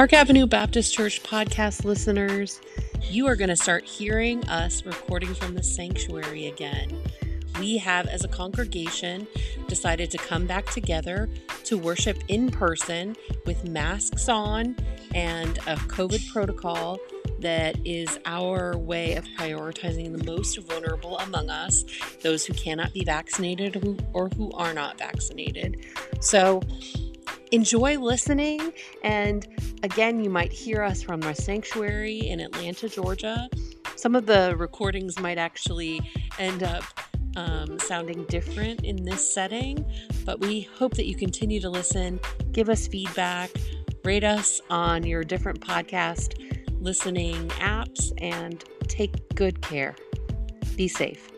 Park Avenue Baptist Church podcast listeners, you are going to start hearing us recording from the sanctuary again. We have, as a congregation, decided to come back together to worship in person with masks on and a COVID protocol that is our way of prioritizing the most vulnerable among us, those who cannot be vaccinated or who are not vaccinated. So, enjoy listening. And again, you might hear us from our sanctuary in Atlanta, Georgia. Some of the recordings might actually end up um, sounding different in this setting, but we hope that you continue to listen, give us feedback, rate us on your different podcast listening apps, and take good care. Be safe.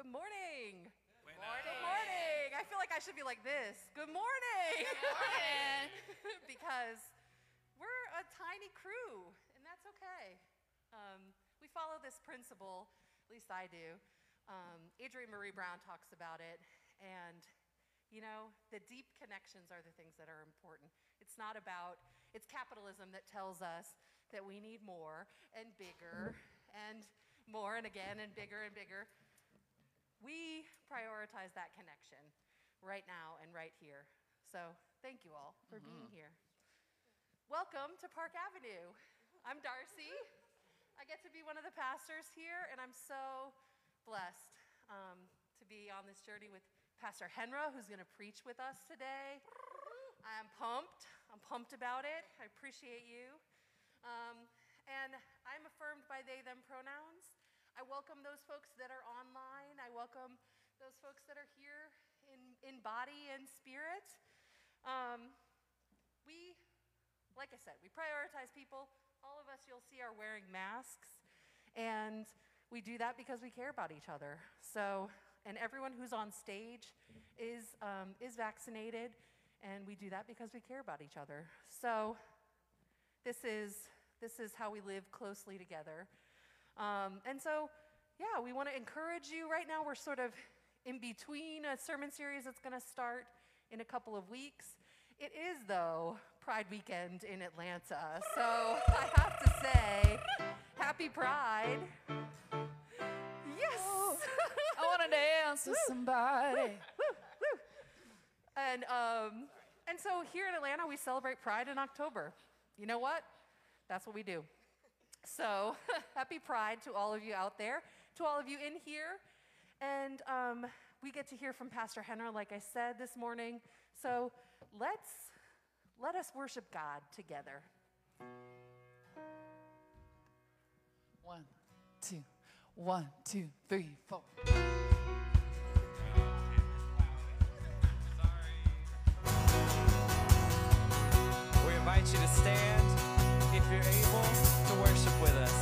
Good morning. Good morning. Good morning. I feel like I should be like this. Good morning. Good morning. because we're a tiny crew, and that's okay. Um, we follow this principle, at least I do. Um, Adrienne Maree Brown talks about it, and you know, the deep connections are the things that are important. It's not about, it's capitalism that tells us that we need more and bigger and more and again and bigger and bigger. We prioritize that connection right now and right here. So thank you all for mm-hmm. being here. Welcome to Park Avenue. I'm Darcy. I get to be one of the pastors here, and I'm so blessed um, to be on this journey with Pastor Henra, who's going to preach with us today. I'm pumped. I'm pumped about it. I appreciate you. Um, and I'm affirmed by they, them pronouns. I welcome those folks that are online. I welcome those folks that are here in, in body and spirit. Um, we, like I said, we prioritize people. All of us, you'll see, are wearing masks. And we do that because we care about each other. So and everyone who's on stage is, um, is vaccinated, and we do that because we care about each other. So this is, this is how we live closely together. Um, and so, yeah, we want to encourage you. Right now, we're sort of in between a sermon series that's going to start in a couple of weeks. It is, though, Pride Weekend in Atlanta. So I have to say, happy Pride. Yes! I want to dance with somebody. Woo, woo, and, um, and so here in Atlanta, we celebrate Pride in October. You know what? That's what we do. So happy Pride to all of you out there, to all of you in here. And um, we get to hear from Pastor Henra, like I said this morning. So let's let us worship God together. One, two. One, two, three, four. We invite you to stand if you're able to worship with us.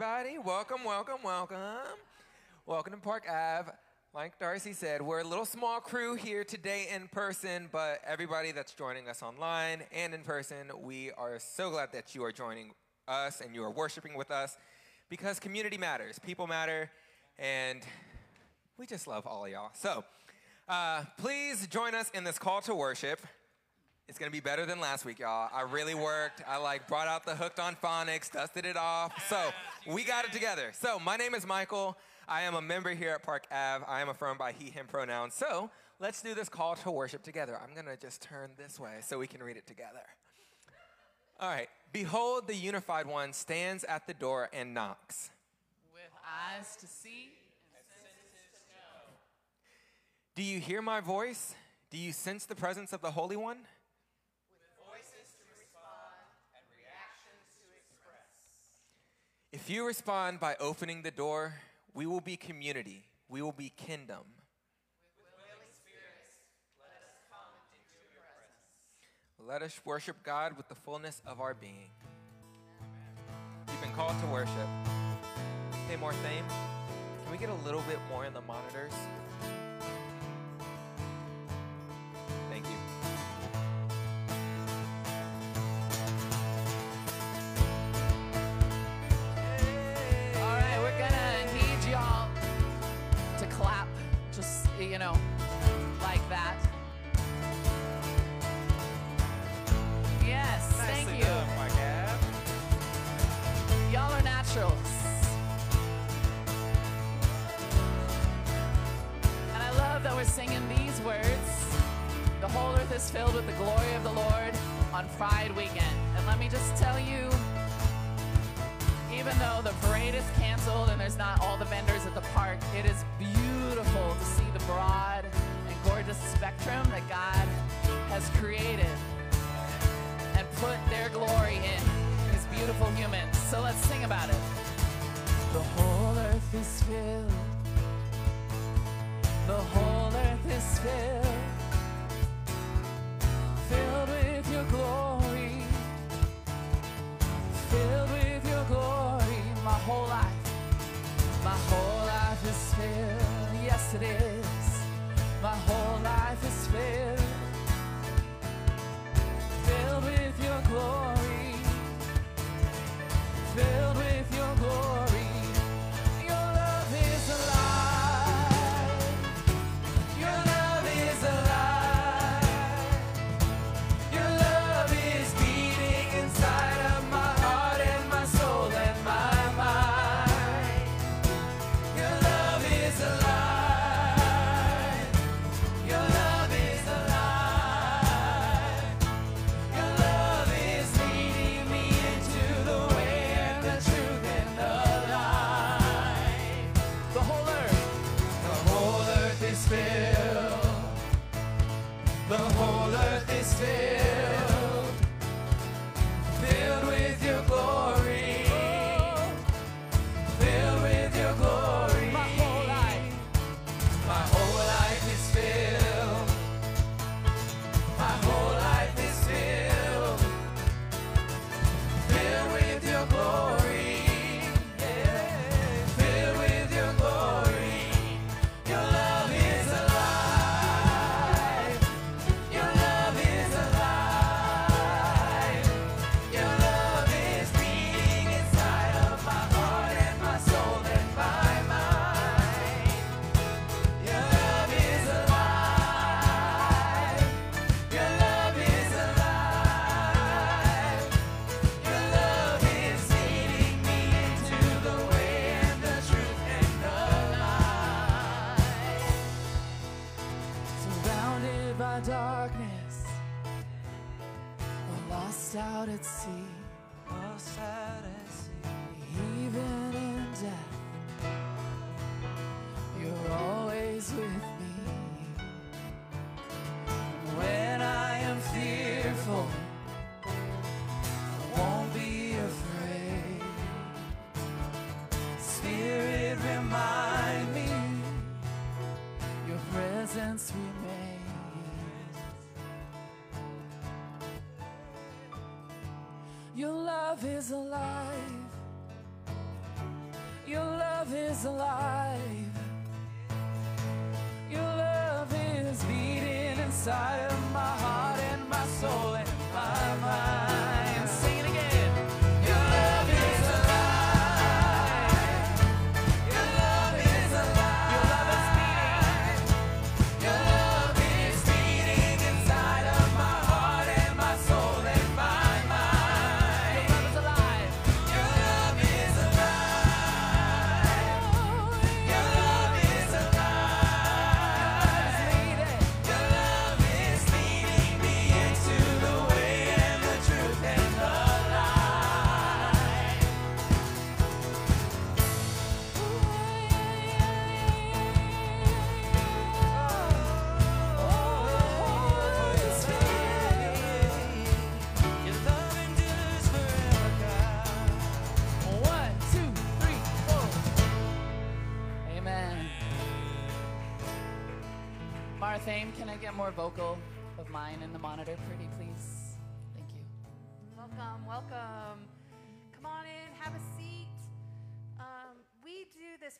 Everybody. Welcome, welcome, welcome. Welcome to Park Ave. Like Darcy said, we're a little small crew here today in person, but everybody that's joining us online and in person, we are so glad that you are joining us and you are worshiping with us because community matters, people matter, and we just love all of y'all. So uh, please join us in this call to worship. It's gonna be better than last week, y'all. I really worked. I like brought out the hooked on phonics, dusted it off. So we got it together. So my name is Michael. I am a member here at Park Ave. I am affirmed by he, him pronouns. So let's do this call to worship together. I'm gonna just turn this way so we can read it together. All right. Behold, the unified one stands at the door and knocks. With eyes to see. And senses to know. Do you hear my voice? Do you sense the presence of the Holy One? If you respond by opening the door, we will be community. We will be kingdom. Let us worship God with the fullness of our being. You've been called to worship. Hey, more fame. Can we get a little bit more in the monitors? We're singing these words. The whole earth is filled with the glory of the Lord on Pride weekend. And let me just tell you, even though the parade is canceled and there's not all the vendors at the park, it is beautiful to see the broad and gorgeous spectrum that God has created and put their glory in these beautiful humans. So let's sing about it. The whole earth is filled. The whole earth is filled. Filled with your glory filled with your glory. My whole life, my whole life is filled. Yes, it is. My whole life is filled, filled with your glory, beating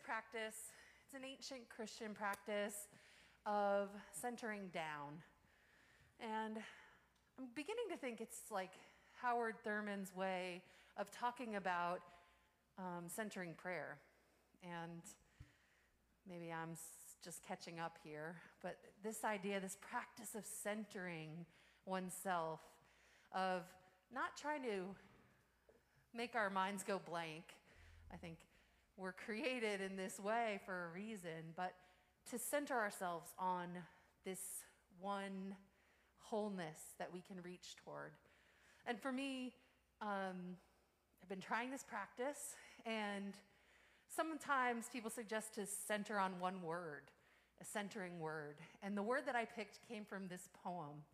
practice, it's an ancient Christian practice of centering down. And I'm beginning to think it's like Howard Thurman's way of talking about um, centering prayer. And maybe I'm just catching up here, but this idea, this practice of centering oneself, of not trying to make our minds go blank. I think we're created in this way for a reason, but to center ourselves on this one wholeness that we can reach toward. And for me, um, I've been trying this practice, and sometimes people suggest to center on one word, a centering word. And the word that I picked came from this poem.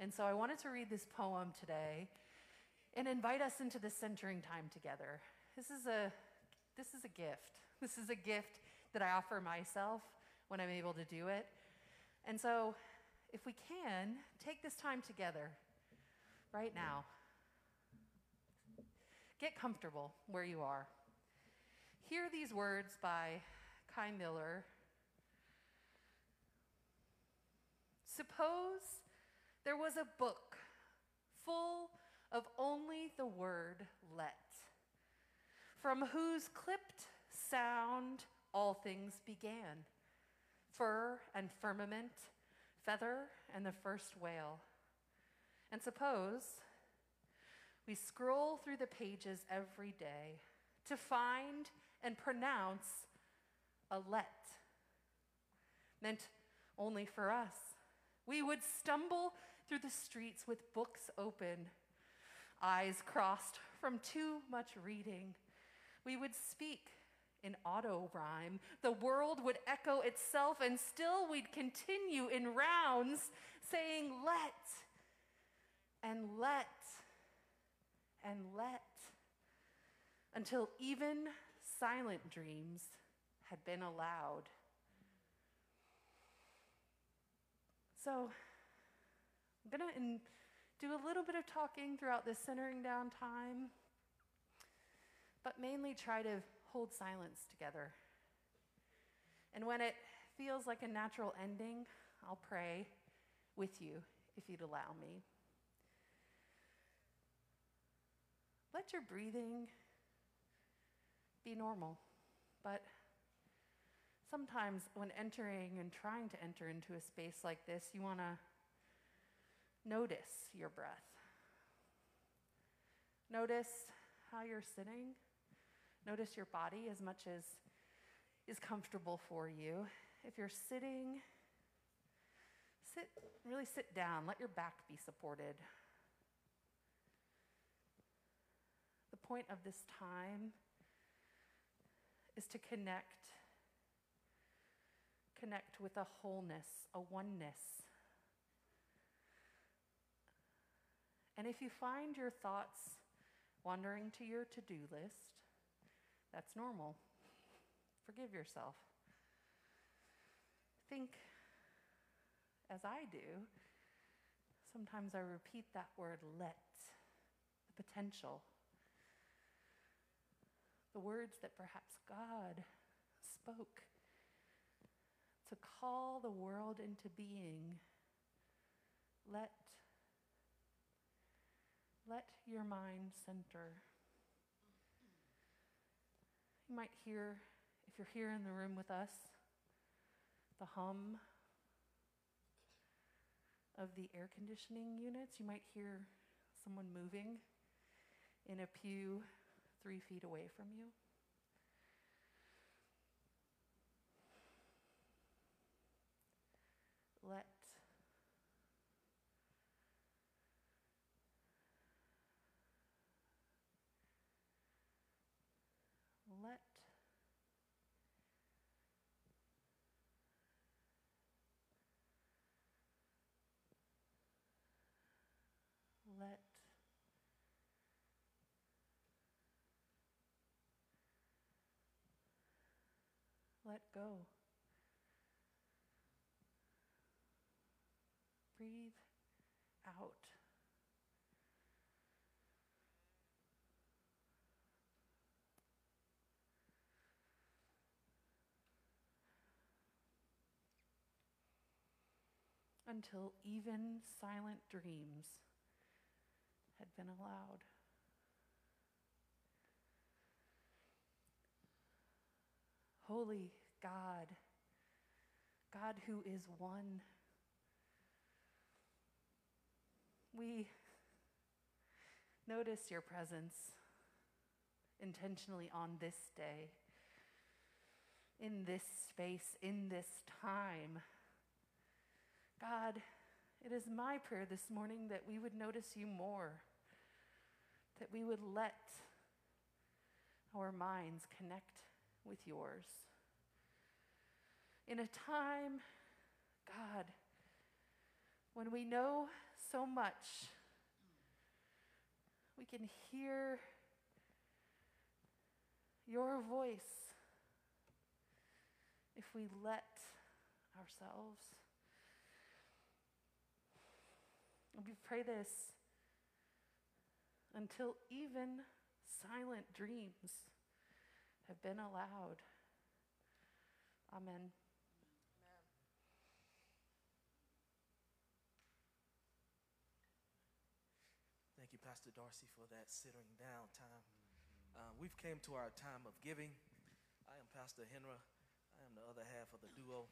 And so I wanted to read this poem today and invite us into the centering time together. This is a this is a gift. This is a gift that I offer myself when I'm able to do it. And so if we can, take this time together right now. Get comfortable where you are. Hear these words by Kei Miller. Suppose there was a book full of only the word let, from whose clipped sound all things began fur and firmament, feather and the first whale. And suppose we scroll through the pages every day to find and pronounce a let, meant only for us. We would stumble through the streets with books open, eyes crossed from too much reading. We would speak in auto rhyme. The world would echo itself, and still we'd continue in rounds saying, let, and let, and let, until even silent dreams had been allowed. So, I'm going to do a little bit of talking throughout this centering down time, but mainly try to hold silence together. And when it feels like a natural ending, I'll pray with you if you'd allow me. Let your breathing be normal, but sometimes when entering and trying to enter into a space like this, you want to notice your breath. Notice how you're sitting. Notice your body as much as is comfortable for you. If you're sitting, sit really sit down. Let your back be supported. The point of this time is to connect connect with a wholeness, a oneness. And if you find your thoughts wandering to your to do list, that's normal. Forgive yourself. Think as I do. Sometimes I repeat that word let, the potential, the words that perhaps God spoke to call the world into being. Let, let your mind center. You might hear, if you're here in the room with us, the hum of the air conditioning units. You might hear someone moving in a pew three feet away from you. Let let let let go. Breathe out. Until even silent dreams had been allowed. Holy God, God who is one. We notice your presence intentionally on this day, in this space, in this time. God, it is my prayer this morning that we would notice you more, that we would let our minds connect with yours. In a time, God, when we know so much, we can hear your voice if we let ourselves. We pray this until even silent dreams have been allowed. Amen. Thank you, Pastor Darcy, for that sitting down time. Uh, we've came to our time of giving. I am Pastor Henry. I am the other half of the duo.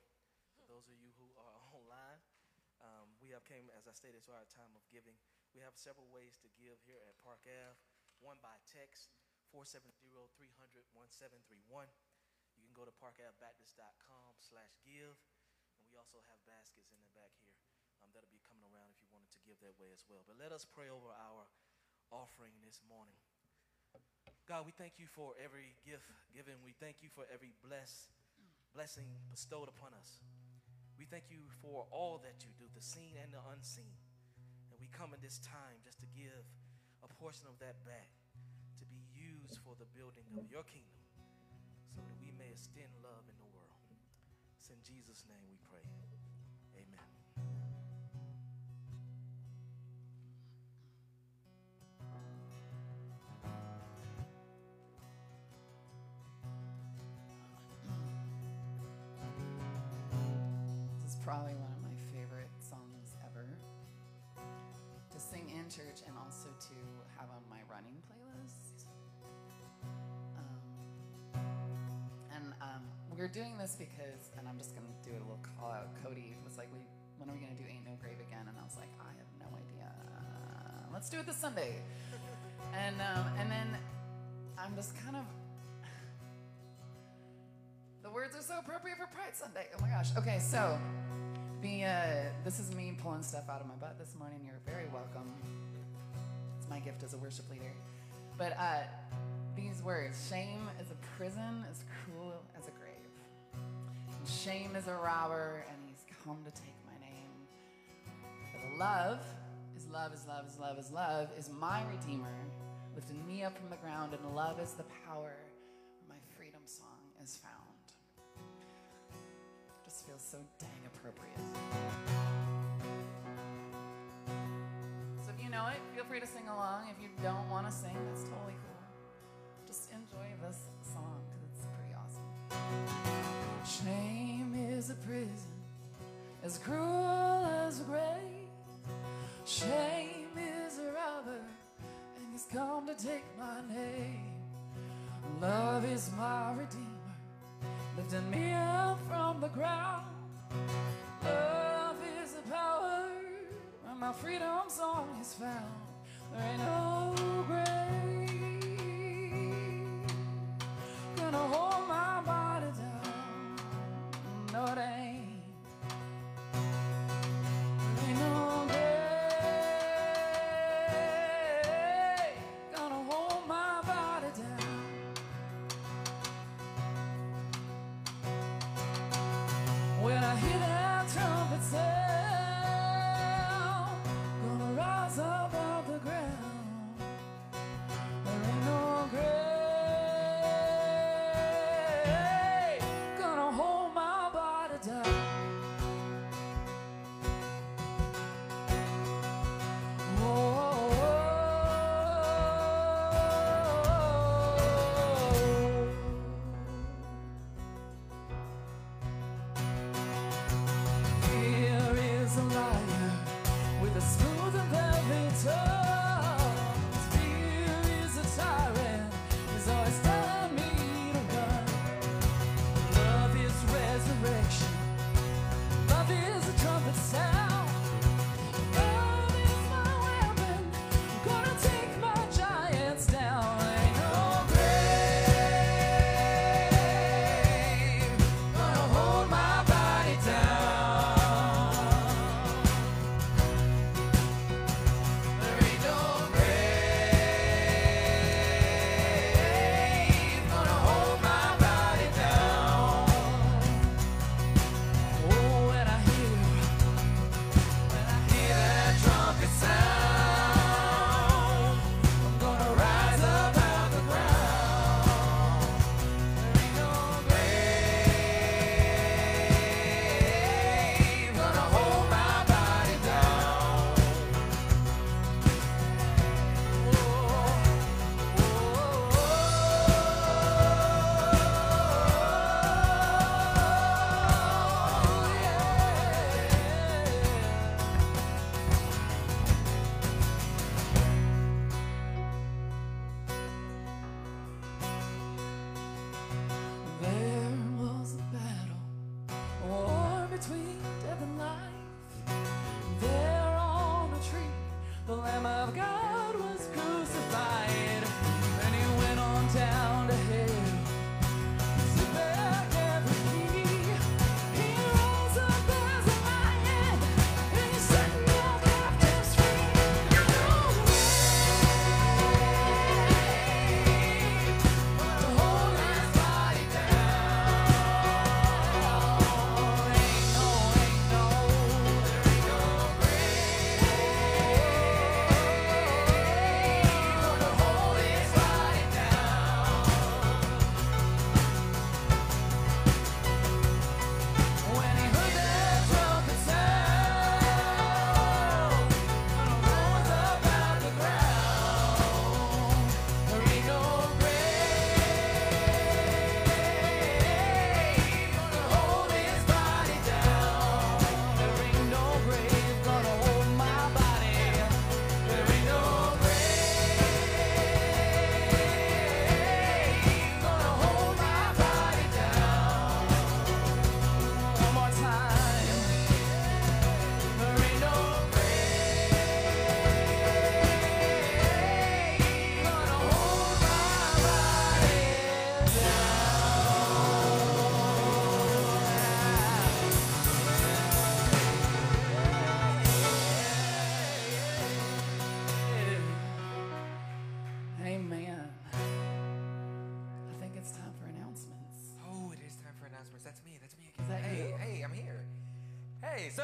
For those of you who are online, um, we have came, as I stated, to our time of giving. We have several ways to give here at Park Ave. One by text, 470-300-1731. You can go to parkavebaptist.com slash give. And we also have baskets in the back here um, that'll be coming around if you wanted to give that way as well. But let us pray over our offering this morning. God, we thank you for every gift given. We thank you for every bless, blessing bestowed upon us. We thank you for all that you do, the seen and the unseen. And we come in this time just to give a portion of that back be used for the building of your kingdom so that we may extend love in the world. It's in Jesus' name we pray. Amen. This is probably one of my favorite songs ever to sing in church and we're doing this because, and I'm just gonna do a little call out. Cody was like, "We, when are we gonna do Ain't No Grave again?" And I was like, "I have no idea. Let's do it this Sunday." And um, and then I'm just kind of the words are so appropriate for Pride Sunday. Oh my gosh. Okay, so the uh, this is me pulling stuff out of my butt this morning. You're very welcome. It's my gift as a worship leader. But uh, these words: shame is a prison, is cruel. Shame is a robber, and he's come to take my name. But love is love is love is love is love is my redeemer, lifting me up from the ground, and love is the power where my freedom song is found. Just feels so dang appropriate. So if you know it, feel free to sing along. If you don't want to sing, that's totally cool. Just enjoy this song because it's pretty awesome. Prison, as cruel as the grave. Shame is a robber, and he's come to take my name. Love is my redeemer, lifting me up from the ground. Love is the power where my freedom song is found. There ain't no grave gonna hold my. No,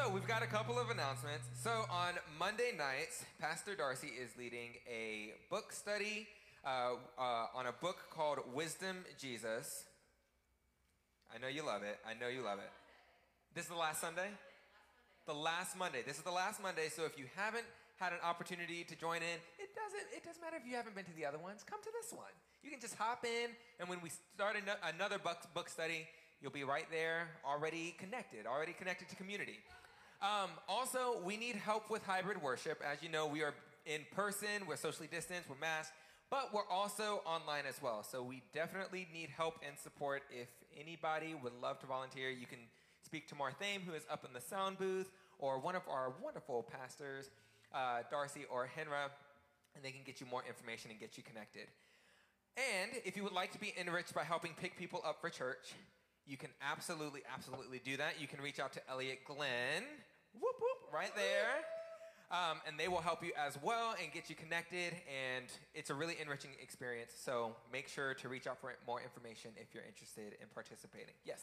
so we've got a couple of announcements. So on Monday nights, Pastor Darcy is leading a book study uh, uh, on a book called Wisdom Jesus. I know you love it. I know you love it. This is the last Sunday? The last Monday. This is the last Monday, so if you haven't had an opportunity to join in, it doesn't it doesn't matter if you haven't been to the other ones. Come to this one. You can just hop in, and when we start another book, book study, You'll be right there, already connected, already connected to community. Um, also, we need help with hybrid worship. As you know, we are in person, we're socially distanced, we're masked, but we're also online as well. So we definitely need help and support. If anybody would love to volunteer, you can speak to Marthame, who is up in the sound booth, or one of our wonderful pastors, uh, Darcy or Henra, and they can get you more information and get you connected. And if you would like to be enriched by helping pick people up for church, you can absolutely, absolutely do that. You can reach out to Elliot Glenn, whoop whoop, right there. Um, and they will help you as well and get you connected. And it's a really enriching experience. So make sure to reach out for more information if you're interested in participating. Yes.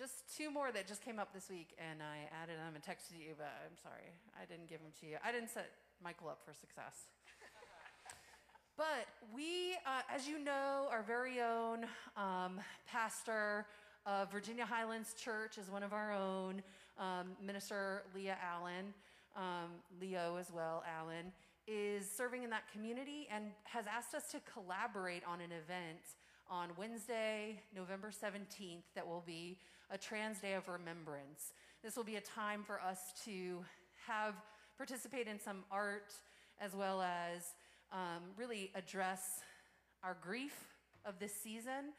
Just two more that just came up this week, and I added them and texted you, but I'm sorry. I didn't give them to you. I didn't set Michael up for success. but we, uh, as you know, our very own um, pastor of Virginia Highlands Church is one of our own, um, Minister Leah Allen, um, Leo as well, Allen, is serving in that community and has asked us to collaborate on an event on Wednesday, November 17th, that will be a Trans Day of Remembrance. This will be a time for us to have participate in some art as well as um, really address our grief of this season.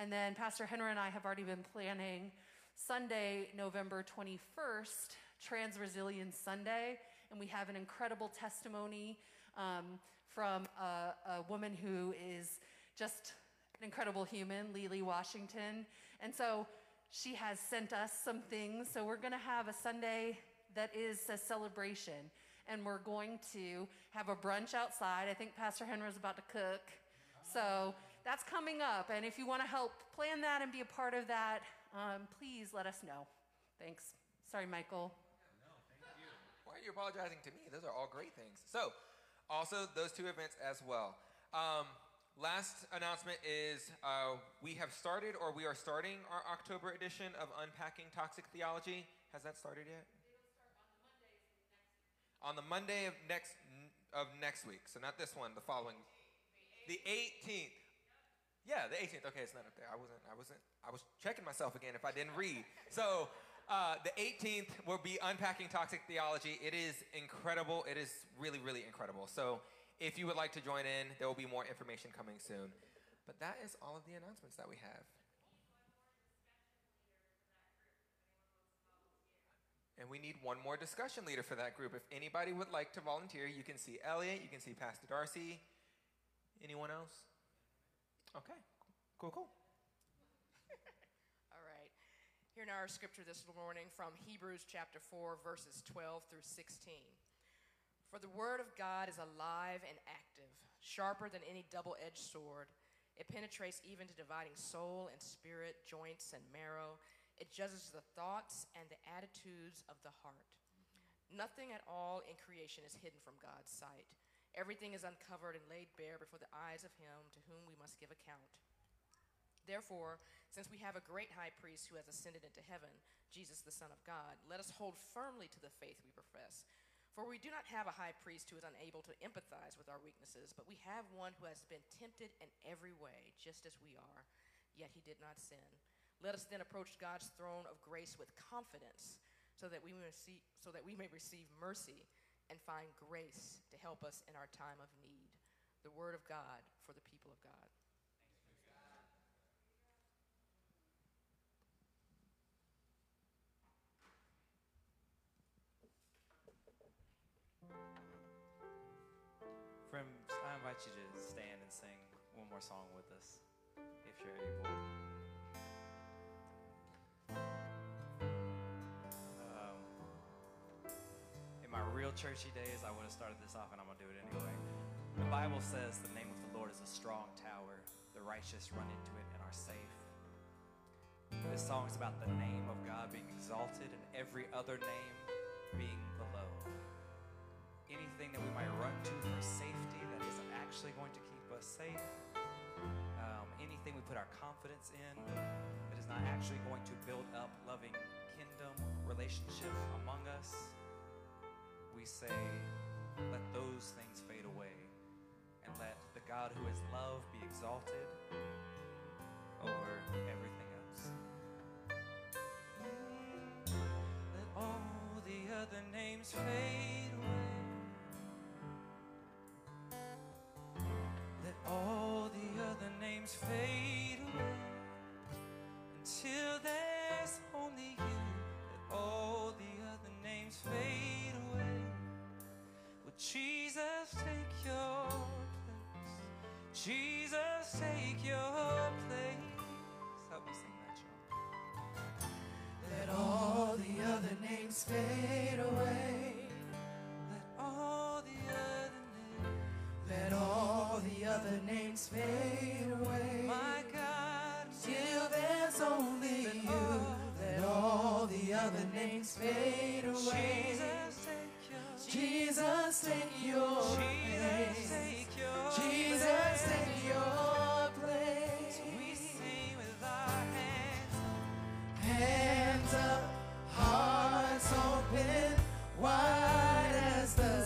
And then Pastor Henry and I have already been planning Sunday, November 21st, Trans Resilience Sunday. And we have an incredible testimony um, from a, a woman who is just an incredible human, Lily Washington. And so she has sent us some things. So we're going to have a Sunday that is a celebration. And we're going to have a brunch outside. I think Pastor Henry's about to cook. So that's coming up. And if you want to help plan that and be a part of that, um, please let us know. Thanks. Sorry, Michael. No, thank you. Why are you apologizing to me? Those are all great things. So, also those two events as well. Um, last announcement is uh, we have started or we are starting our October edition of Unpacking Toxic Theology. Has that started yet? On the Monday of next of next week. So not this one, the following. The 18th. Yeah, the 18th. Okay, it's not up there. I wasn't. I wasn't. I was checking myself again if I didn't read. So uh, the 18th will be unpacking toxic theology. It is incredible. It is really, really incredible. So if you would like to join in, there will be more information coming soon. But that is all of the announcements that we have. And we need one more discussion leader for that group. If anybody would like to volunteer, you can see Elliot, you can see Pastor Darcy. Anyone else? Okay, cool, cool. All right. Here in our scripture this morning from Hebrews chapter 4, verses 12 through 16. For the word of God is alive and active, sharper than any double edged sword. It penetrates even to dividing soul and spirit, joints and marrow. It judges the thoughts and the attitudes of the heart. Nothing at all in creation is hidden from God's sight. Everything is uncovered and laid bare before the eyes of Him to whom we must give account. Therefore, since we have a great high priest who has ascended into heaven, Jesus the Son of God, let us hold firmly to the faith we profess. For we do not have a high priest who is unable to empathize with our weaknesses, but we have one who has been tempted in every way, just as we are, yet he did not sin. Let us then approach God's throne of grace with confidence so that we may receive, so that we may receive mercy and find grace to help us in our time of need. The word of God for the people of God. Friends, I invite you to stand and sing one more song with us, if you're able. Churchy days, I would have started this off, and I'm going to do it anyway. The Bible says the name of the Lord is a strong tower. The righteous run into it and are safe. This song is about the name of God being exalted and every other name being below anything that we might run to for safety that isn't actually going to keep us safe, um, anything we put our confidence in that is not actually going to build up loving kingdom relationship among us, we say, let those things fade away and let the God who is love be exalted over everything else. Let all the other names fade away. Let all the other names fade away until there's only you. Let all the other names fade away. Jesus, take your place. Jesus, take your place. Help me sing that, song. Let all the other names fade away. Let all the other names. Let all the other names fade away. My God, till there's only you. Let all the other names fade away. Jesus, Jesus, take your place. Jesus, take your place. We sing with our hands, hands up, hearts open, wide as the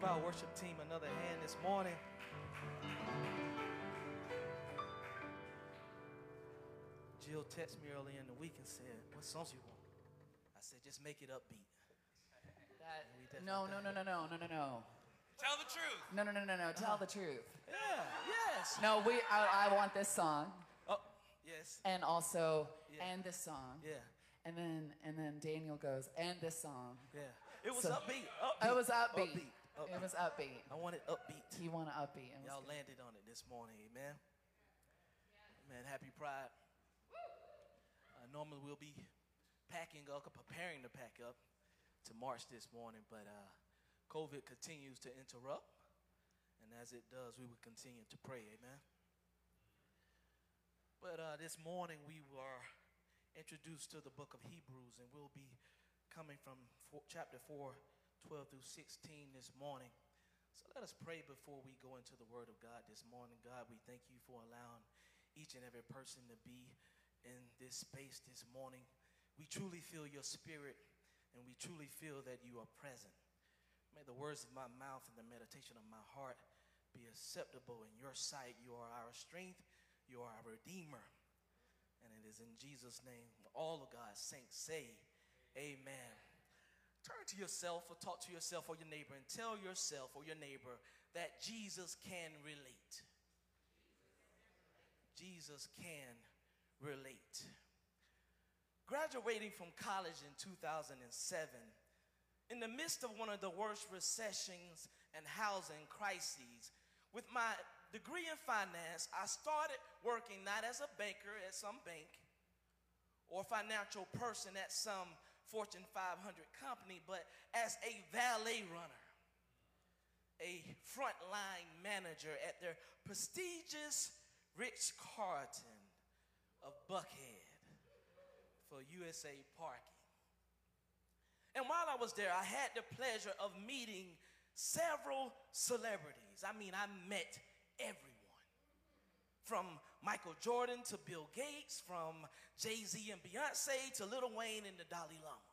give our worship team another hand this morning. Jill texted me earlier in the week and said, What songs you want? I said, Just make it upbeat. That, we definitely no, no, no, no, no, no, no, no. Tell the truth. No, no, no, no, no. Tell the truth. Yeah, yes. No, we. I, I want this song, Oh, yes. and also, Yeah. and this song, Yeah, and then, and then Daniel goes, and this song. yeah. It was So- upbeat. Upbeat. It was upbeat. Upbeat. Upbeat. It was upbeat. I wanted upbeat. He wanted upbeat. It Y'all landed on it this morning, amen. Man, happy Pride. Uh, normally we'll be packing up, or preparing to pack up to march this morning, but uh, COVID continues to interrupt, and as it does, we will continue to pray, amen. But uh, this morning we were introduced to the book of Hebrews, and we'll be coming from four, chapter 4, 12 through 16 this morning. So let us pray before we go into the Word of God this morning. God, we thank you for allowing each and every person to be in this space this morning. We truly feel your spirit and we truly feel that you are present. May the words of my mouth and the meditation of my heart be acceptable in your sight. You are our strength, you are our Redeemer. And it is in Jesus' name, all of God's saints say, Amen. Turn to yourself or talk to yourself or your neighbor and tell yourself or your neighbor that Jesus can relate. Jesus can relate. Graduating from college in 2007, in the midst of one of the worst recessions and housing crises, with my degree in finance, I started working not as a banker at some bank or financial person at some Fortune 500 company, but as a valet runner, a frontline manager at their prestigious Ritz Carlton of Buckhead for USA Parking. And while I was there, I had the pleasure of meeting several celebrities. I mean, I met everyone from Michael Jordan to Bill Gates, from Jay Z and Beyonce to Lil Wayne and the Dalai Lama.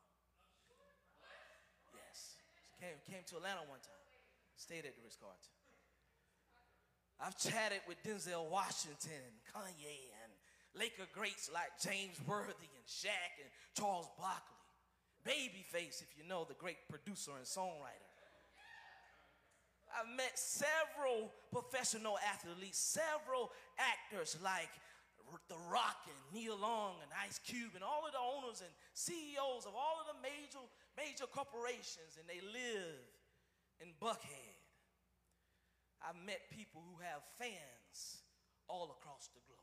Yes, came, came to Atlanta one time, stayed at the Ritz Carlton. I've chatted with Denzel Washington and Kanye and Laker greats like James Worthy and Shaq and Charles Barkley. Babyface, if you know, the great producer and songwriter. I've met several professional athletes, several actors like The Rock and Nia Long and Ice Cube and all of the owners and CEOs of all of the major major corporations, and they live in Buckhead. I've met people who have fans all across the globe.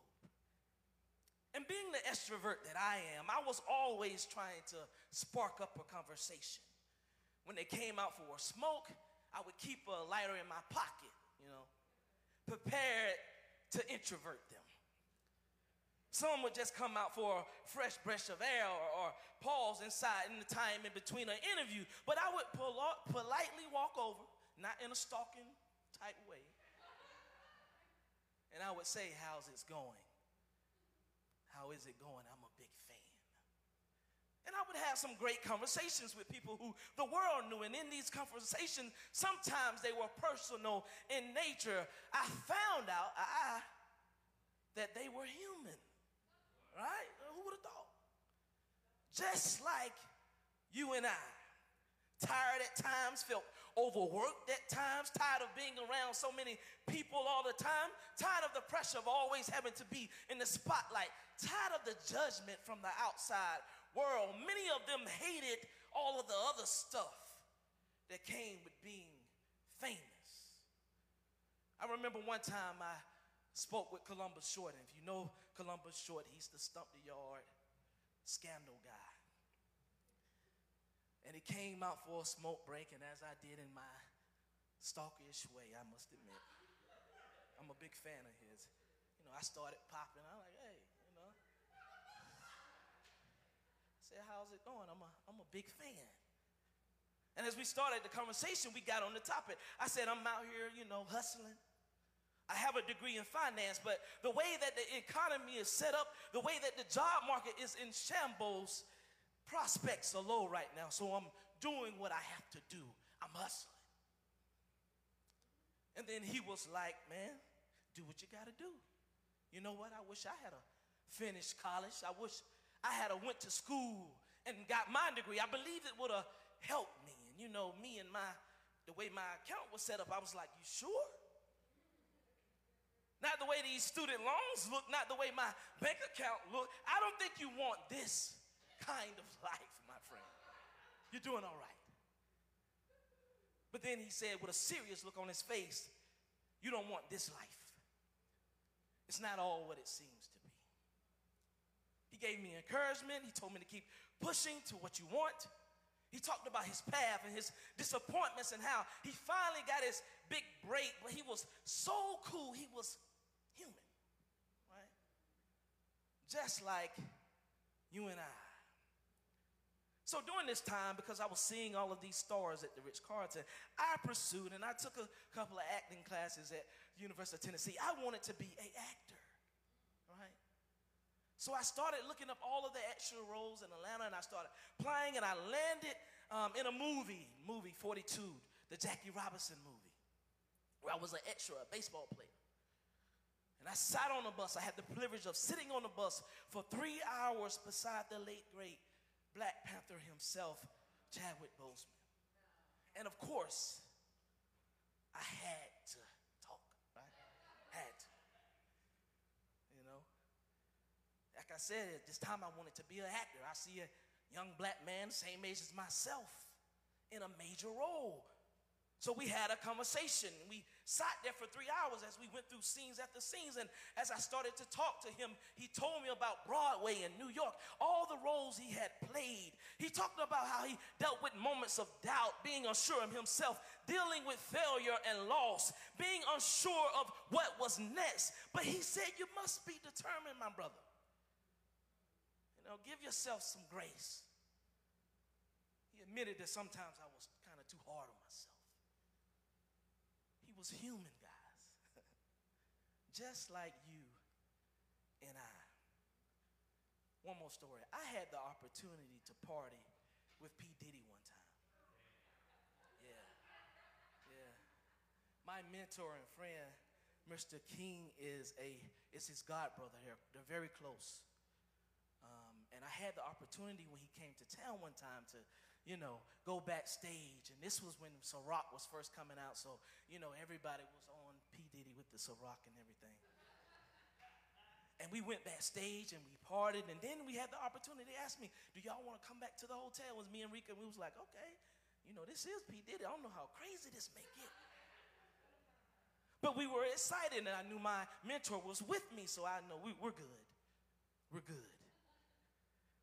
And being the extrovert that I am, I was always trying to spark up a conversation. When they came out for a smoke, I would keep a lighter in my pocket, you know, prepared to introvert them. Some would just come out for a fresh breath of air or, or pause inside in the time in between an interview, but I would pol- politely walk over, not in a stalking type way, and I would say, How's it going? How is it going? I'm. And I would have some great conversations with people who the world knew. And in these conversations, sometimes they were personal in nature. I found out I, that they were human. Right? Who would have thought? Just like you and I. Tired at times, felt overworked at times, tired of being around so many people all the time, tired of the pressure of always having to be in the spotlight, tired of the judgment from the outside world. Many of them hated all of the other stuff that came with being famous. I remember one time I spoke with Columbus Short, and if you know Columbus Short, he's the Stomp the Yard scandal guy. And he came out for a smoke break, and as I did in my stalkerish way, I must admit, I'm a big fan of his. You know, I started popping. I'm like, hey, you know. I said, how's it going? I'm a, I'm a big fan. And as we started the conversation, we got on the topic. I said, I'm out here, you know, hustling. I have a degree in finance, but the way that the economy is set up, the way that the job market is in shambles, prospects are low right now. So I'm doing what I have to do. I'm hustling. And then he was like, man, do what you got to do. You know what? I wish I had a finished college. I wish I had a went to school and got my degree. I believe it would have helped me. And you know, me and my the way my account was set up, I was like, you sure? Not the way these student loans look, not the way my bank account look. I don't think you want this kind of life, my friend. You're doing all right. But then he said, with a serious look on his face, You don't want this life. It's not all what it seems. He gave me encouragement. He told me to keep pushing to what you want. He talked about his path and his disappointments and how he finally got his big break, but he was so cool, he was human, right? Just like you and I. So during this time, because I was seeing all of these stars at the Ritz Carlton, I pursued and I took a couple of acting classes at University of Tennessee. I wanted to be an actor? So I started looking up all of the extra roles in Atlanta and I started applying and I landed um, in a movie, movie 42, the Jackie Robinson movie, where I was an extra, a baseball player. And I sat on the bus. I had the privilege of sitting on the bus for three hours beside the late, great Black Panther himself, Chadwick Boseman. And of course, I had to talk, right? Had to. You know? Like I said, at this time I wanted to be an actor. I see a young black man, same age as myself, in a major role. So we had a conversation. We sat there for three hours as we went through scenes after scenes. And as I started to talk to him, he told me about Broadway in New York, all the roles he had played. He talked about how he dealt with moments of doubt, being unsure of himself, dealing with failure and loss, being unsure of what was next. But he said, You must be determined, my brother. You know, give yourself some grace. He admitted that sometimes I was kind of too hard on myself He was human, guys. Just like you and I. One more story. I had the opportunity to party with P. Diddy one time. Yeah. Yeah. My mentor and friend, Mr. King, is a is his god brother. They're, they're very close. And I had the opportunity when he came to town one time to you know, go backstage. And this was when Ciroc was first coming out, so, you know, everybody was on P. Diddy with the Ciroc and everything. And we went backstage and we partied, and then we had the opportunity to ask me, do y'all want to come back to the hotel? It was me and Rika, and we was like, okay, you know, this is P. Diddy. I don't know how crazy this may get. But we were excited, and I knew my mentor was with me, so I know we, we're good. We're good.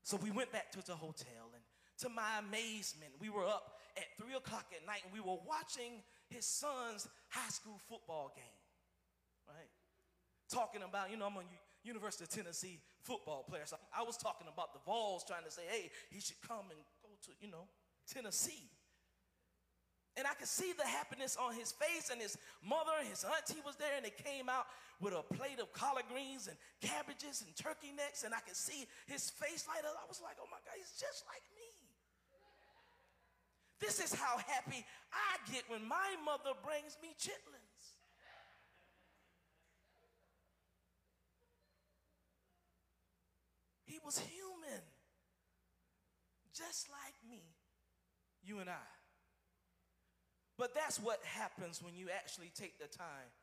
So we went back to the hotel, and to my amazement, we were up at three o'clock at night and we were watching his son's high school football game, right? Talking about, you know, I'm a University of Tennessee football player. So I was talking about the Vols trying to say, hey, he should come and go to, you know, Tennessee. And I could see the happiness on his face, and his mother and his auntie was there, and they came out with a plate of collard greens and cabbages and turkey necks, and I could see his face light up. I was like, oh my God, he's just like me. This is how happy I get when my mother brings me chitlins. He was human, just like me, you and I. But that's what happens when you actually take the time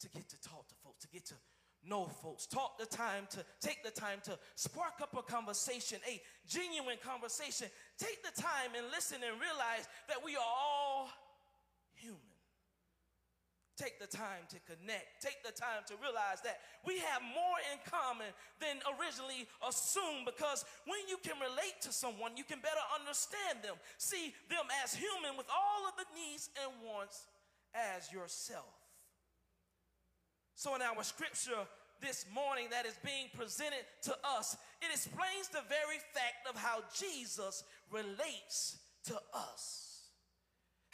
to get to talk to folks, to get to know folks. Talk the time to take the time to spark up a conversation, a genuine conversation. Take the time and listen and realize that we are all. Take the time to connect. Take the time to realize that we have more in common than originally assumed because when you can relate to someone, you can better understand them. See them as human with all of the needs and wants as yourself. So, in our scripture this morning that is being presented to us, it explains the very fact of how Jesus relates to us.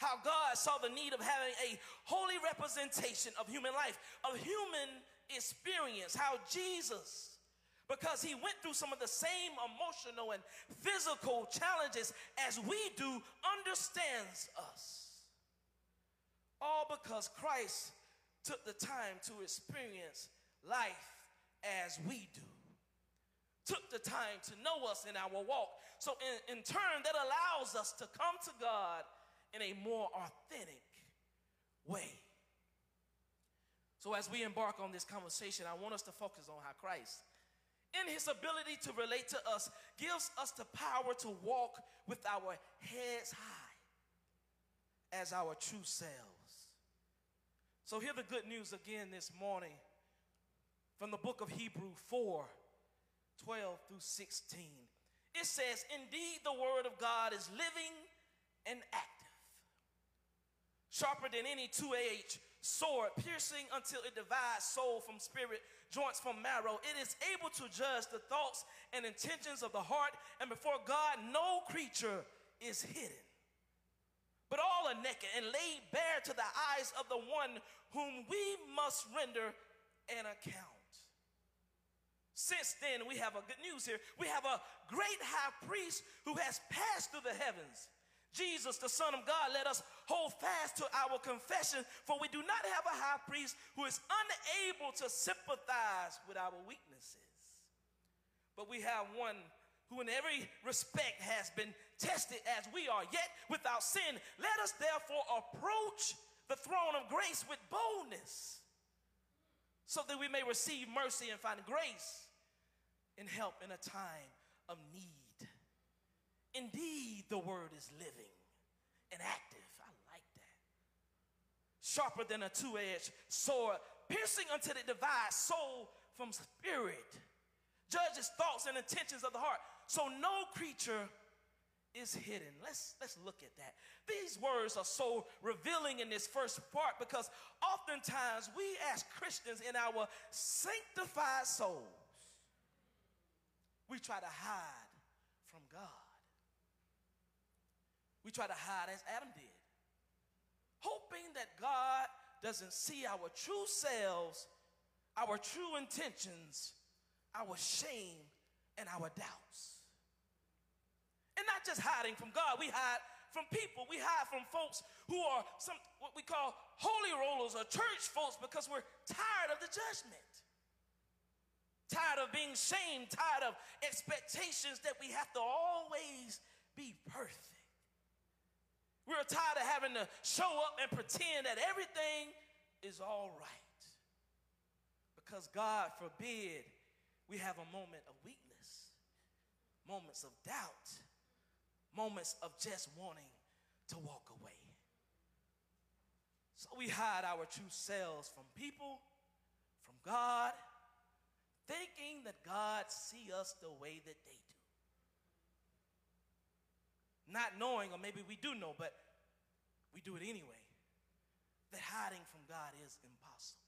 How God saw the need of having a holy representation of human life, of human experience. How Jesus, because he went through some of the same emotional and physical challenges as we do, understands us. All because Christ took the time to experience life as we do. Took the time to know us in our walk. So, in, in turn, that allows us to come to God in a more authentic way. So, as we embark on this conversation, I want us to focus on how Christ, in his ability to relate to us, gives us the power to walk with our heads high as our true selves. So, hear the good news again this morning from the book of Hebrew 4 12 through 16. It says, Indeed, the word of God is living and active, sharper than any two edged sword, piercing until it divides soul from spirit, joints from marrow. It is able to judge the thoughts and intentions of the heart, and before God, no creature is hidden. But all are naked and laid bare to the eyes of the one whom we must render an account. Since then, we have a good news here. We have a great high priest who has passed through the heavens. Jesus, the Son of God, let us hold fast to our confession, for we do not have a high priest who is unable to sympathize with our weaknesses. But we have one who, in every respect, has been tested as we are, yet without sin. Let us therefore approach the throne of grace with boldness so that we may receive mercy and find grace and help in a time of need. Indeed, the word is living and active. I like that. Sharper than a two edged sword, piercing unto the divides soul from spirit, judges thoughts and intentions of the heart. So no creature is hidden. Let's let's look at that. These words are so revealing in this first part because oftentimes we as Christians in our sanctified souls we try to hide from God. We try to hide as Adam did, hoping that God doesn't see our true selves, our true intentions, our shame, and our doubts. And not just hiding from God, we hide from people. We hide from folks who are some what we call holy rollers or church folks because we're tired of the judgment. Tired of being shamed, tired of expectations that we have to always be perfect. We're tired of having to show up and pretend that everything is all right. Because God forbid we have a moment of weakness, moments of doubt, moments of just wanting to walk away. So we hide our true selves from people, from God, thinking that God see us the way that they. Not knowing, or maybe we do know, but we do it anyway, that hiding from God is impossible.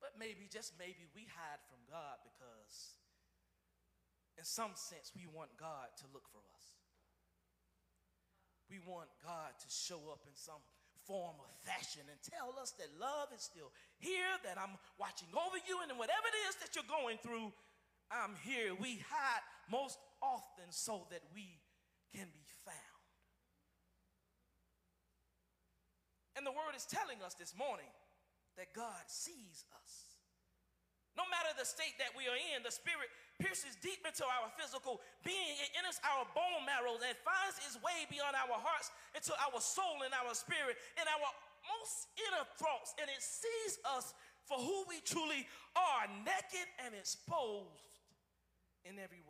But maybe, just maybe, we hide from God because in some sense, we want God to look for us. We want God to show up in some form or fashion and tell us that love is still here, that I'm watching over you, and whatever it is that you're going through, I'm here. We hide most often so that we can be found. And the word is telling us this morning that God sees us. No matter the state that we are in, the Spirit pierces deep into our physical being. It enters our bone marrow and finds its way beyond our hearts into our soul and our spirit and our most inner thoughts. And it sees us for who we truly are, naked and exposed in every way.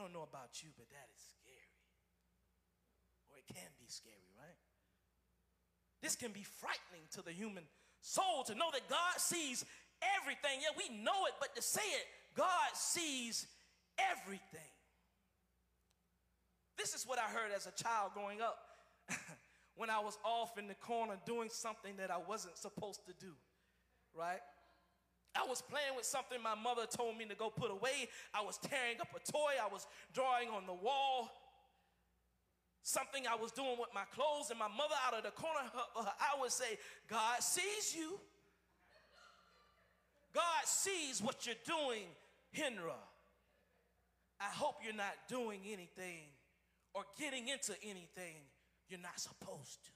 Don't know about you, but that is scary. Or it can be scary, right? This can be frightening to the human soul to know that God sees everything. Yeah, we know it, but to say it, God sees everything. This is what I heard as a child growing up when I was off in the corner doing something that I wasn't supposed to do, right? I was playing with something my mother told me to go put away. I was tearing up a toy. I was drawing on the wall. Something I was doing with my clothes, and my mother out of the corner of her eye would say, God sees you. God sees what you're doing, Henra. I hope you're not doing anything or getting into anything you're not supposed to.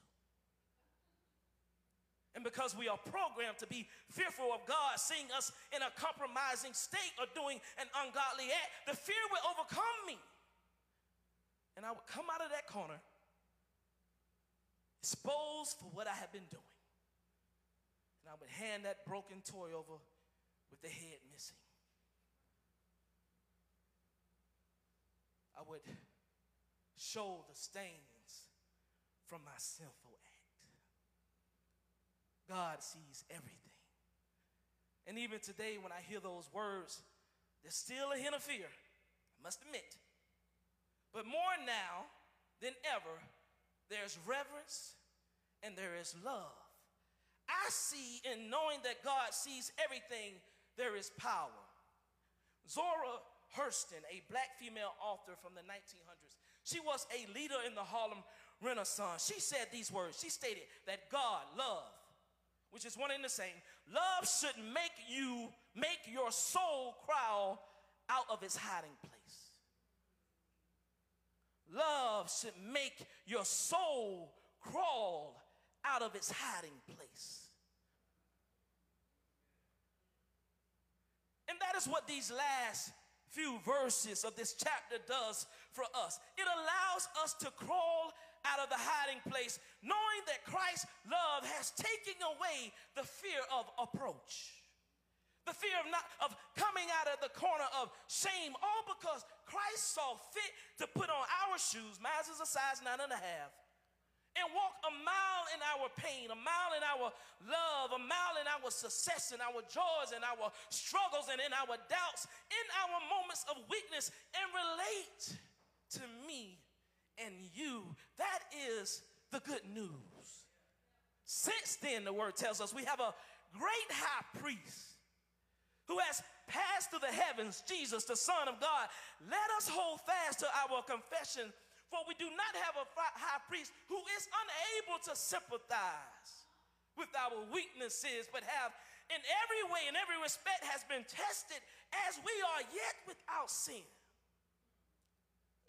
And because we are programmed to be fearful of God, seeing us in a compromising state or doing an ungodly act, the fear will overcome me. And I would come out of that corner exposed for what I have been doing. And I would hand that broken toy over with the head missing. I would show the stains from my sinful God sees everything. And even today, when I hear those words, there's still a hint of fear, I must admit. But more now than ever, there's reverence and there is love. I see in knowing that God sees everything, there is power. Zora Hurston, a black female author from the 1900s, she was a leader in the Harlem Renaissance. She said these words. She stated that God, love, which is one and the same. Love should make you, make your soul crawl out of its hiding place. Love should make your soul crawl out of its hiding place. And that is what these last few verses of this chapter does for us. It allows us to crawl out of the hiding place, knowing that Christ's love has taken away the fear of approach. The fear of not of coming out of the corner of shame, all because Christ saw fit to put on our shoes, mine is a size nine and a half, and walk a mile in our pain, a mile in our love, a mile in our success, in our joys, in our struggles, and in our doubts, in our moments of weakness, and relate to me and you. That is the good news. Since then, the word tells us we have a great high priest who has passed through the heavens, Jesus, the Son of God. Let us hold fast to our confession, for we do not have a high priest who is unable to sympathize with our weaknesses, but have in every way, in every respect, has been tested as we are yet without sin.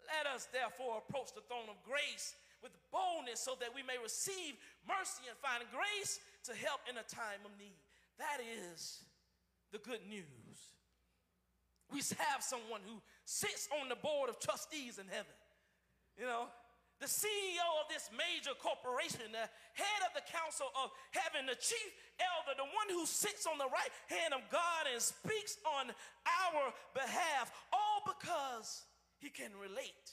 Let us therefore approach the throne of grace with boldness so that we may receive mercy and find grace to help in a time of need. That is the good news. We have someone who sits on the board of trustees in heaven. You know, the CEO of this major corporation, the head of the council of heaven, the chief elder, the one who sits on the right hand of God and speaks on our behalf, all because he can relate.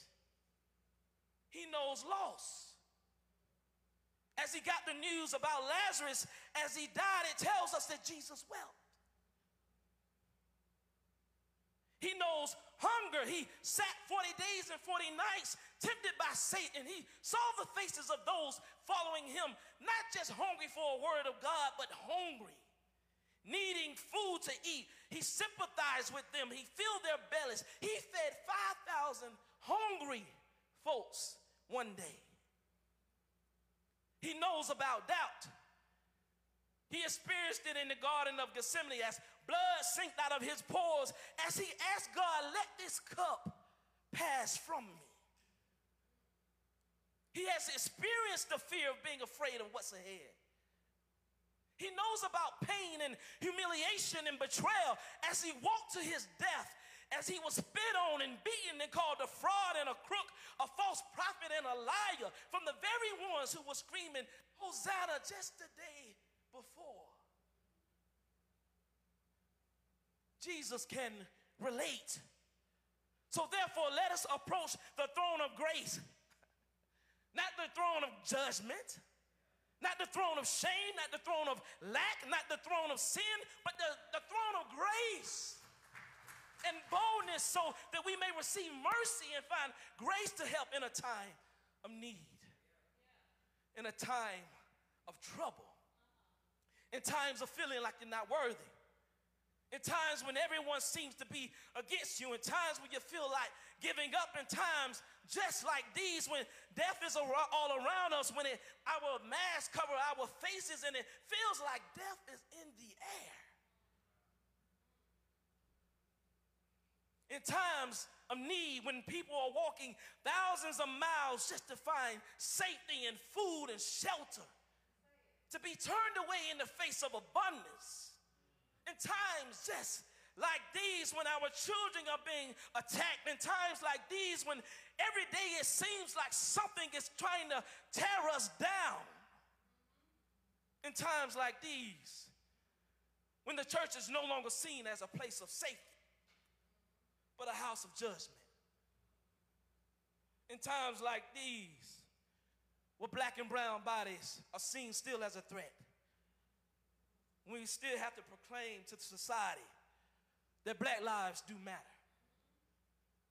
He knows loss. As he got the news about Lazarus as he died, it tells us that Jesus wept. He knows hunger. He sat 40 days and 40 nights tempted by Satan. He saw the faces of those following him, not just hungry for a word of God, but hungry needing food to eat. He sympathized with them. He filled their bellies. He fed 5,000 hungry folks one day. He knows about doubt. He experienced it in the Garden of Gethsemane as blood sinked out of his pores as he asked God, Let this cup pass from me. He has experienced the fear of being afraid of what's ahead. He knows about pain and humiliation and betrayal as he walked to his death, as he was spit on and beaten and called a fraud and a crook, a false prophet and a liar from the very ones who were screaming, Hosanna, just the day before. Jesus can relate. So, therefore, let us approach the throne of grace, not the throne of judgment not the throne of shame, not the throne of lack, not the throne of sin, but the, the throne of grace and boldness so that we may receive mercy and find grace to help in a time of need, in a time of trouble, in times of feeling like you're not worthy. In times when everyone seems to be against you, in times when you feel like giving up, in times just like these when death is all around us, when it, our masks cover our faces and it feels like death is in the air. In times of need when people are walking thousands of miles just to find safety and food and shelter, to be turned away in the face of abundance. In times just like these, when our children are being attacked, in times like these, when every day it seems like something is trying to tear us down, in times like these, when the church is no longer seen as a place of safety, but a house of judgment. In times like these, where black and brown bodies are seen still as a threat, we still have to proclaim to society that black lives do matter.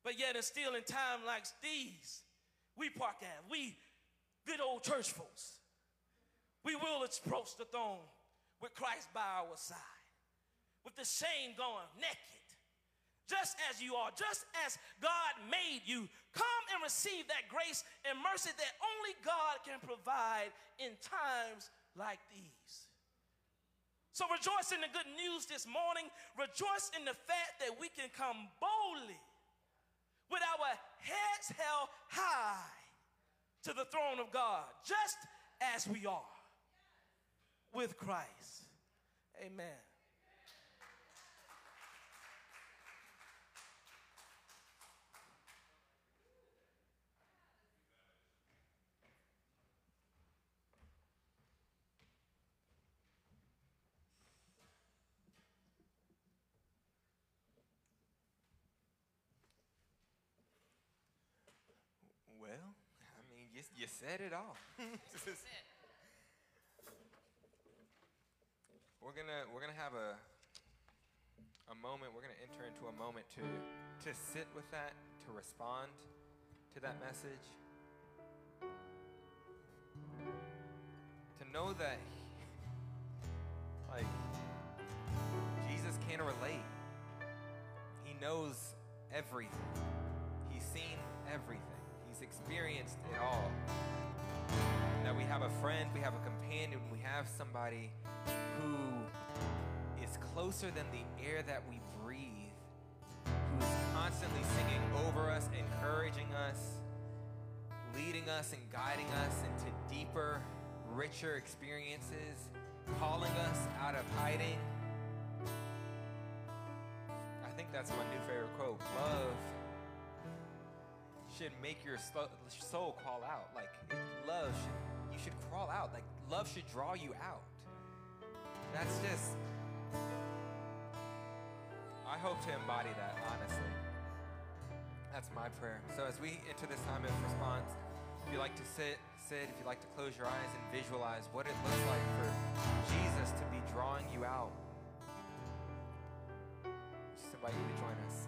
But yet, it's still in times like these, we Park Ave, we good old church folks, we will approach the throne with Christ by our side, with the shame going naked, just as you are, just as God made you. Come and receive that grace and mercy that only God can provide in times like these. So rejoice in the good news this morning. Rejoice in the fact that we can come boldly with our heads held high to the throne of God, just as we are with Christ. Amen. Well, I mean, you, you said it all. we're gonna we're gonna have a a moment. We're gonna enter into a moment to to sit with that, to respond to that message, to know that like Jesus can relate. He knows everything. He's seen everything. Experienced it all. That we have a friend, we have a companion, we have somebody who is closer than the air that we breathe, who is constantly singing over us, encouraging us, leading us and guiding us into deeper, richer experiences, calling us out of hiding. I think that's my new favorite quote. Love should make your soul crawl out. Like love should you should crawl out. Like love should draw you out. That's just I hope to embody that honestly. That's my prayer. So as we enter this time of response, if you'd like to sit, sit. If you'd like to close your eyes and visualize what it looks like for Jesus to be drawing you out, just invite you to join us.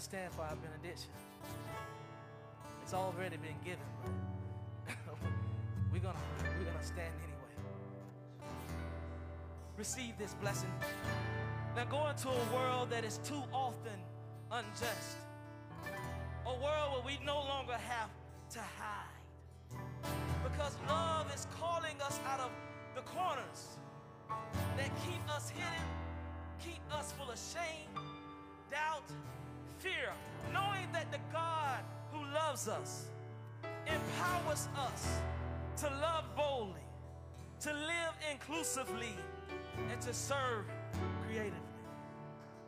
stand for our benediction. It's already been given, but we're gonna we're gonna stand anyway. Receive this blessing. Now go into a world that is too often unjust. A world where we no longer have to hide. Because love is calling us out of the corners that keep us hidden, keep us full of shame, doubt, fear, knowing that the God who loves us empowers us to love boldly, to live inclusively, and to serve creatively.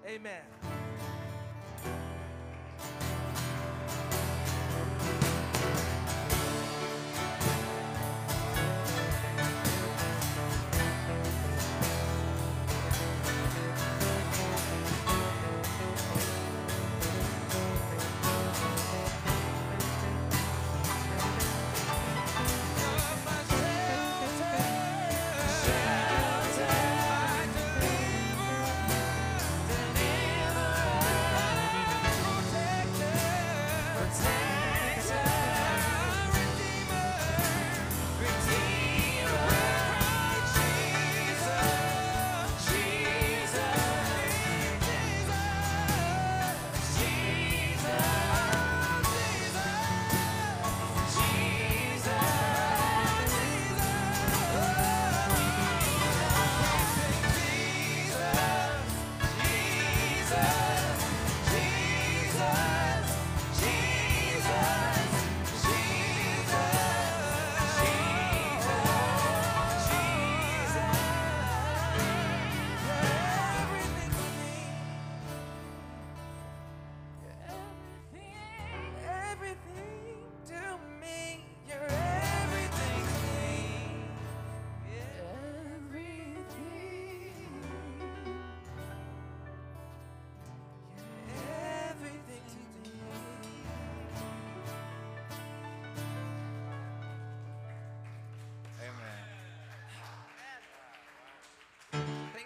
Amen.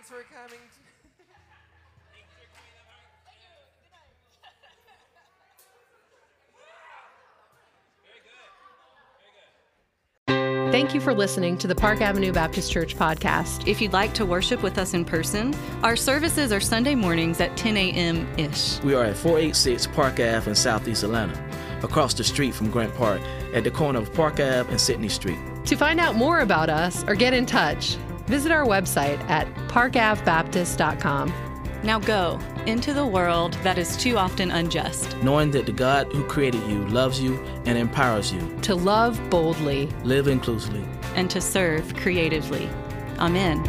Thanks for coming. Thank you for listening to the Park Avenue Baptist Church podcast. If you'd like to worship with us in person, our services are Sunday mornings at 10 a.m. ish. We are at 486 Park Ave in Southeast Atlanta, across the street from Grant Park, at the corner of Park Ave and Sydney Street. To find out more about us or get in touch, visit our website at parkavbaptist.com. Now go into the world that is too often unjust. Knowing that the God who created you loves you and empowers you. To love boldly. Live inclusively. and to serve creatively. Amen.